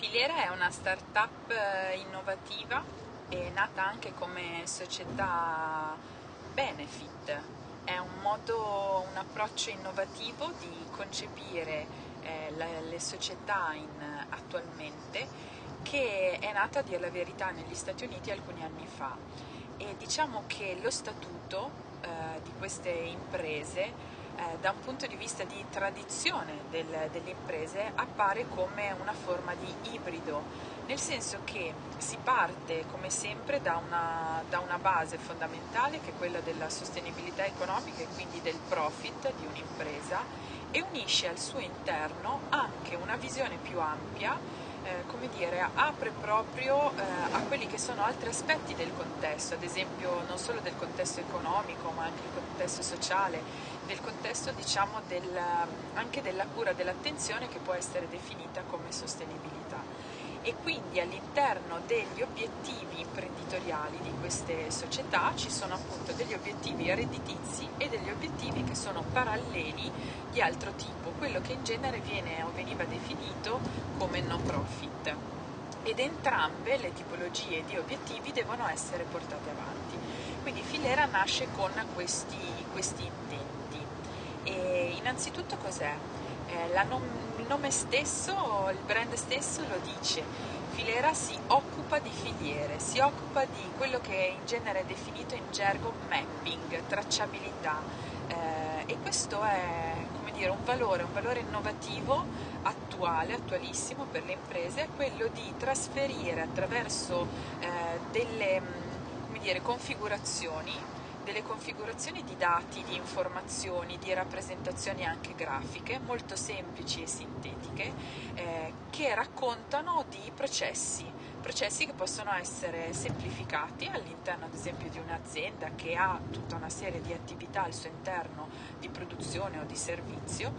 Filiera è una startup eh, innovativa e nata anche come società benefit. È un modo, un approccio innovativo di concepire eh, le, le, società in, attualmente che è nata a dire la verità negli Stati Uniti alcuni anni fa e diciamo che lo statuto eh, di queste imprese eh, da un punto di vista di tradizione del, delle imprese appare come una forma di ibrido, nel senso che si parte come sempre da una, da una base fondamentale che è quella della sostenibilità economica e quindi del profit di un'impresa e unisce al suo interno anche una visione più ampia eh, come dire, apre proprio eh, a quelli che sono altri aspetti del contesto, ad esempio non solo del contesto economico ma anche del contesto sociale, del contesto diciamo del, anche della cura dell'attenzione che può essere definita come sostenibilità e quindi all'interno degli obiettivi imprenditoriali di queste società ci sono appunto degli obiettivi redditizi e degli obiettivi che sono paralleli di altro tipo, quello che in genere viene o veniva definito come no profit ed entrambe le tipologie di obiettivi devono essere portate avanti. Quindi Filera nasce con questi, questi intenti. E innanzitutto cos'è? Eh, nom- il nome stesso, il brand stesso lo dice. Filera si occupa di filiere, si occupa di quello che in genere è definito in gergo mapping, tracciabilità. Eh, e questo è dire, un valore, un valore innovativo, attuale, attualissimo per le imprese, è quello di trasferire attraverso eh, delle dire, configurazioni delle configurazioni di dati, di informazioni, di rappresentazioni anche grafiche molto semplici e sintetiche eh, che raccontano di processi, processi che possono essere semplificati all'interno ad esempio di un'azienda che ha tutta una serie di attività al suo interno di produzione o di servizio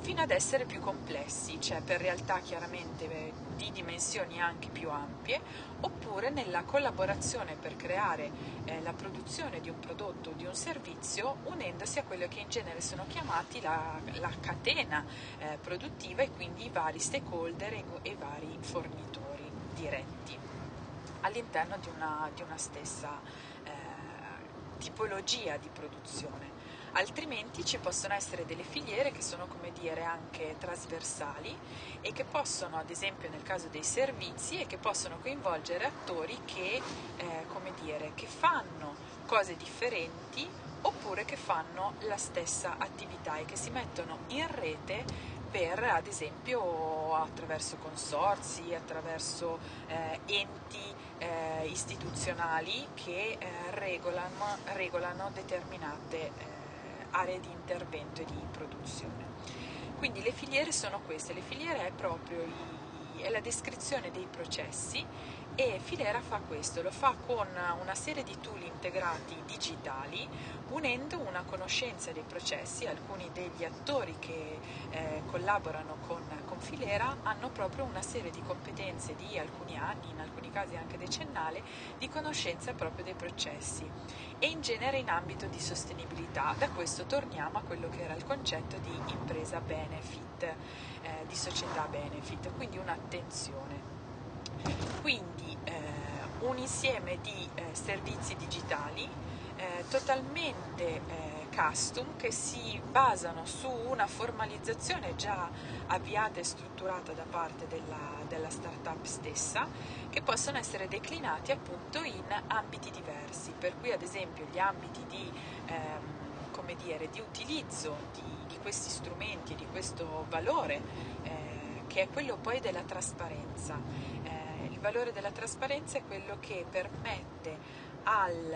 fino ad essere più complessi, cioè per realtà chiaramente eh, di dimensioni anche più ampie, oppure nella collaborazione per creare eh, la produzione di un prodotto o di un servizio unendosi a quello che in genere sono chiamati la, la catena eh, produttiva e quindi i vari stakeholder e, i vari fornitori diretti all'interno di una, di una stessa eh, tipologia di produzione altrimenti ci possono essere delle filiere che sono come dire anche trasversali e che possono ad esempio nel caso dei servizi e che possono coinvolgere attori che, eh, come dire, che fanno cose differenti oppure che fanno la stessa attività e che si mettono in rete per ad esempio attraverso consorzi, attraverso eh, enti eh, istituzionali che eh, regolano, regolano, determinate eh, aree di intervento e di produzione. Quindi le filiere sono queste, le filiere è proprio i, è la descrizione dei processi e Filera fa questo, lo fa con una serie di tool integrati digitali, unendo una conoscenza dei processi, alcuni degli attori che eh, collaborano con, con, Filera hanno proprio una serie di competenze di alcuni anni, in alcuni casi anche decennale, di conoscenza proprio dei processi e in genere in ambito di sostenibilità. Da questo torniamo a quello che era il concetto di impresa benefit, eh, di società benefit, quindi un'attenzione. Quindi eh, un insieme di eh, servizi digitali eh, totalmente eh, custom che si basano su una formalizzazione già avviata e strutturata da parte della, della startup stessa che possono essere declinati appunto in ambiti diversi per cui ad esempio gli ambiti di ehm, come dire, di utilizzo di, di, questi strumenti di questo valore eh, che è quello poi della trasparenza. Eh, il valore della trasparenza è quello che permette al,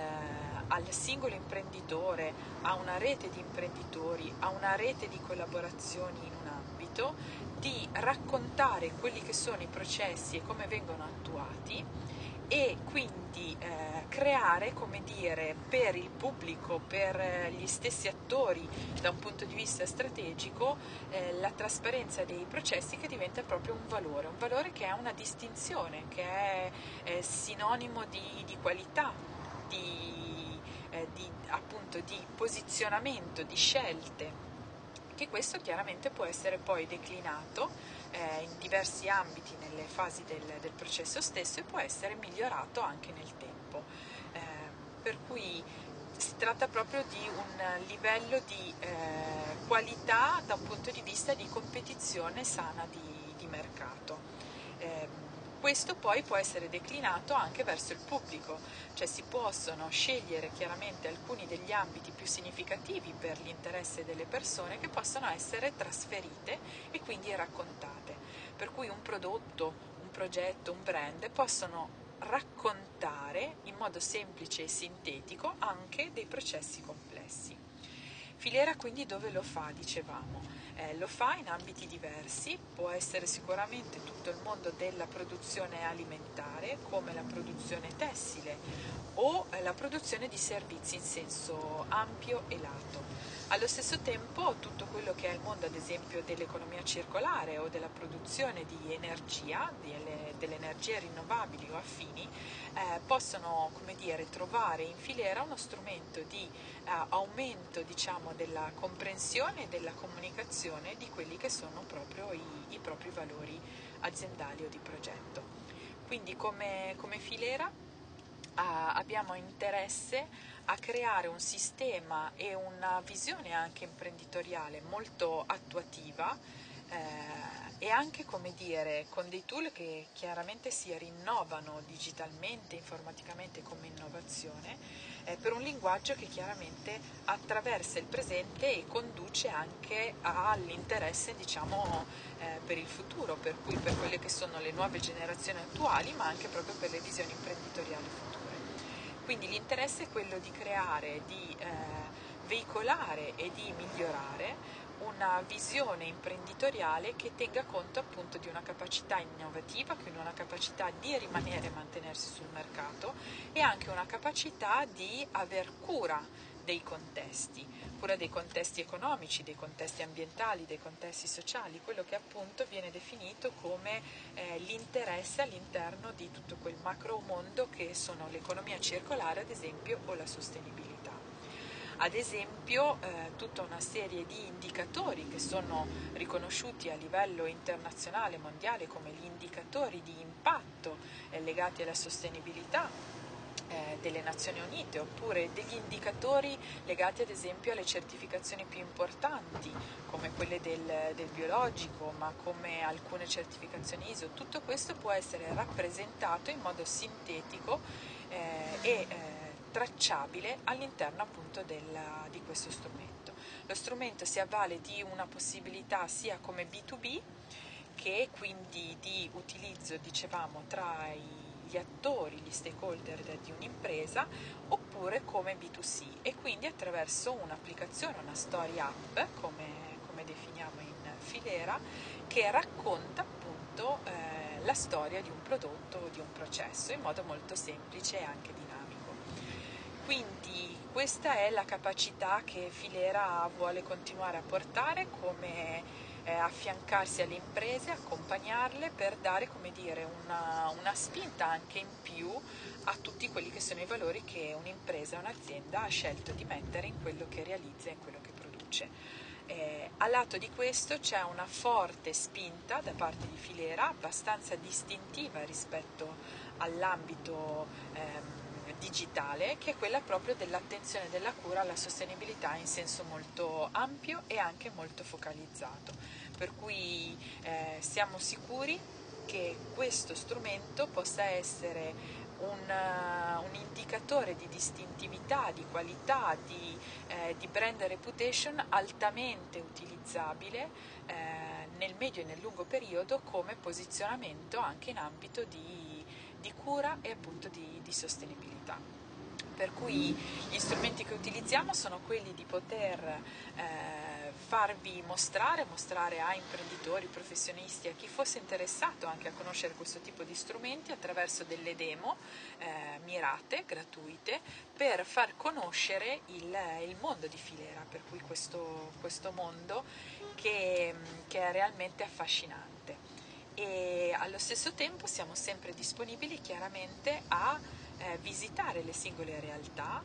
al, singolo imprenditore, a una rete di imprenditori, a una rete di collaborazioni in un ambito, di raccontare quelli che sono i processi e come vengono attuati e quindi eh, creare, come dire, per il pubblico, per eh, gli stessi attori da un punto di vista strategico, eh, la trasparenza dei processi che diventa proprio un valore, un valore che è una distinzione, che è eh, sinonimo di, di qualità, di, eh, di, appunto, di posizionamento, di scelte che questo chiaramente può essere poi declinato eh, eh, in diversi ambiti nelle fasi del, del, processo stesso e può essere migliorato anche nel tempo. Eh, per cui si tratta proprio di un livello di eh, qualità da un punto di vista di competizione sana di, di mercato. Questo poi può essere declinato anche verso il pubblico, cioè si possono scegliere chiaramente alcuni degli ambiti più significativi per l'interesse delle persone che possono essere trasferite e quindi raccontate. Per cui un prodotto, un progetto, un brand possono raccontare in modo semplice e sintetico anche dei processi complessi. Filiera quindi dove lo fa, dicevamo? Eh, lo fa in ambiti diversi, può essere sicuramente tutto il mondo della produzione alimentare come la produzione tessile o la produzione di servizi in senso ampio e lato. Allo stesso tempo tutto quello che è il mondo ad esempio dell'economia circolare o della produzione di energia, delle, delle energie rinnovabili o affini, eh, possono come dire, trovare in filiera uno strumento di eh, aumento diciamo, della comprensione e della comunicazione di quelli che sono proprio i, i propri valori aziendali o di progetto. Quindi come, come filiera eh, abbiamo interesse a creare un sistema e una visione anche imprenditoriale molto attuativa eh, e anche come dire con dei tool che chiaramente si rinnovano digitalmente, informaticamente come innovazione, eh, per un linguaggio che chiaramente attraversa il presente e conduce anche all'interesse diciamo eh, per il futuro, per cui per quelle che sono le nuove generazioni attuali, ma anche proprio per le visioni imprenditoriali future. Quindi l'interesse è quello di creare, di eh, veicolare e di migliorare una visione imprenditoriale che tenga conto appunto di una capacità innovativa, quindi una capacità di rimanere e mantenersi sul mercato e anche una capacità di aver cura dei contesti, cura dei contesti economici, dei contesti ambientali, dei contesti sociali, quello che appunto viene definito come eh, l'interesse all'interno di tutto quel macro mondo che sono l'economia circolare ad esempio o la sostenibilità ad esempio eh, tutta una serie di indicatori che sono riconosciuti a livello internazionale, mondiale, come gli indicatori di impatto eh, legati alla sostenibilità eh, delle Nazioni Unite oppure degli indicatori legati ad esempio alle certificazioni più importanti come quelle del, del biologico ma come alcune certificazioni ISO. Tutto questo può essere rappresentato in modo sintetico eh, e eh, tracciabile all'interno appunto della, di questo strumento. Lo strumento si avvale di una possibilità sia come B2B che quindi di utilizzo, dicevamo, tra gli attori, gli stakeholder di un'impresa oppure come B2C e quindi attraverso un'applicazione, una story app come, come definiamo in filera che racconta appunto eh, la storia di un prodotto o di un processo in modo molto semplice e anche dinamico. Quindi questa è la capacità che Filera vuole continuare a portare come eh, affiancarsi alle imprese, accompagnarle per dare dire, una, una, spinta anche in più a tutti quelli che sono i valori che un'impresa, un'azienda ha scelto di mettere in quello che realizza e in quello che produce. Eh, a lato di questo c'è una forte spinta da parte di Filera, abbastanza distintiva rispetto all'ambito ehm, digitale che è quella proprio dell'attenzione della cura alla sostenibilità in senso molto ampio e anche molto focalizzato. Per cui eh, siamo sicuri che questo strumento possa essere un, uh, un, indicatore di distintività, di qualità, di, eh, di brand reputation altamente utilizzabile eh, nel medio e nel lungo periodo come posizionamento anche in ambito di, di cura e appunto di, di sostenibilità. Per cui gli strumenti che utilizziamo sono quelli di poter eh, farvi mostrare, mostrare a imprenditori, professionisti, a chi fosse interessato anche a conoscere questo tipo di strumenti attraverso delle demo eh, mirate, gratuite, per far conoscere il, il, mondo di Filera, per cui questo, questo mondo che, che è realmente affascinante e allo stesso tempo siamo sempre disponibili chiaramente a eh, visitare le singole realtà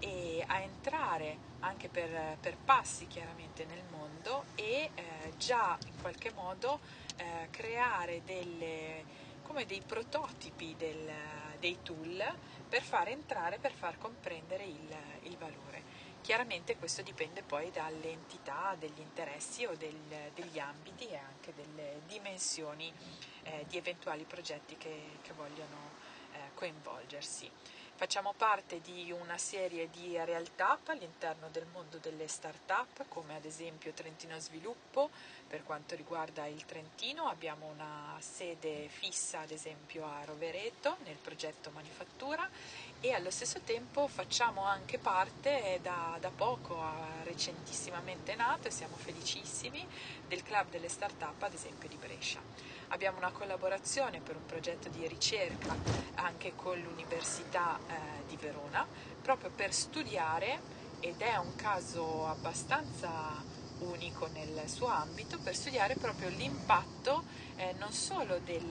e a entrare anche per, per passi chiaramente nel mondo e eh, già in qualche modo eh, creare delle, come dei prototipi del, dei tool per far entrare, per far comprendere il, il valore. Chiaramente questo dipende poi dalle entità, degli interessi o del, degli ambiti e anche delle dimensioni eh, di eventuali progetti che, che vogliono eh, coinvolgersi. Facciamo parte di una serie di realtà all'interno del mondo delle start-up, come ad esempio Trentino Sviluppo, per quanto riguarda il Trentino abbiamo una sede fissa ad esempio a Rovereto nel progetto Manifattura e allo stesso tempo facciamo anche parte da, da poco, recentissimamente nato e siamo felicissimi, del club delle start-up ad esempio di Brescia. Abbiamo una collaborazione per un progetto di ricerca anche con l'Università eh, di Verona, proprio per studiare, ed è un caso abbastanza unico nel suo ambito per studiare proprio l'impatto eh, non solo del,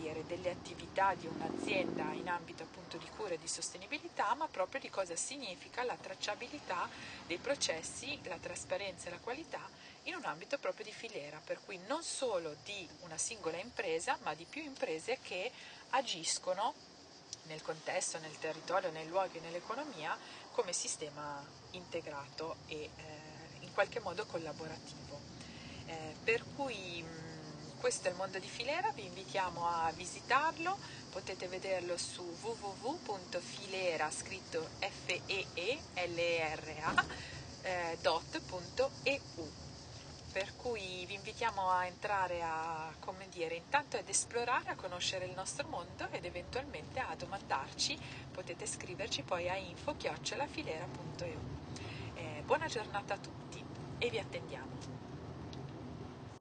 dire, delle attività di un'azienda in ambito appunto di cura e di sostenibilità, ma proprio di cosa significa la tracciabilità dei processi, la trasparenza e la qualità in un ambito proprio di filiera, per cui non solo di una singola impresa, ma di più imprese che agiscono nel contesto, nel territorio, nei luoghi, nell'economia come sistema integrato e eh, in qualche modo collaborativo. Eh, per cui mh, questo è il mondo di Filera, vi invitiamo a visitarlo, potete vederlo su www.filera, scritto F-E-E-L-E-R-A, eh, dot.eu per cui vi invitiamo a entrare a, come dire, intanto ad esplorare, a conoscere il nostro mondo ed eventualmente a domandarci, potete scriverci poi a info-filera.eu. Eh, buona giornata a tutti e vi attendiamo.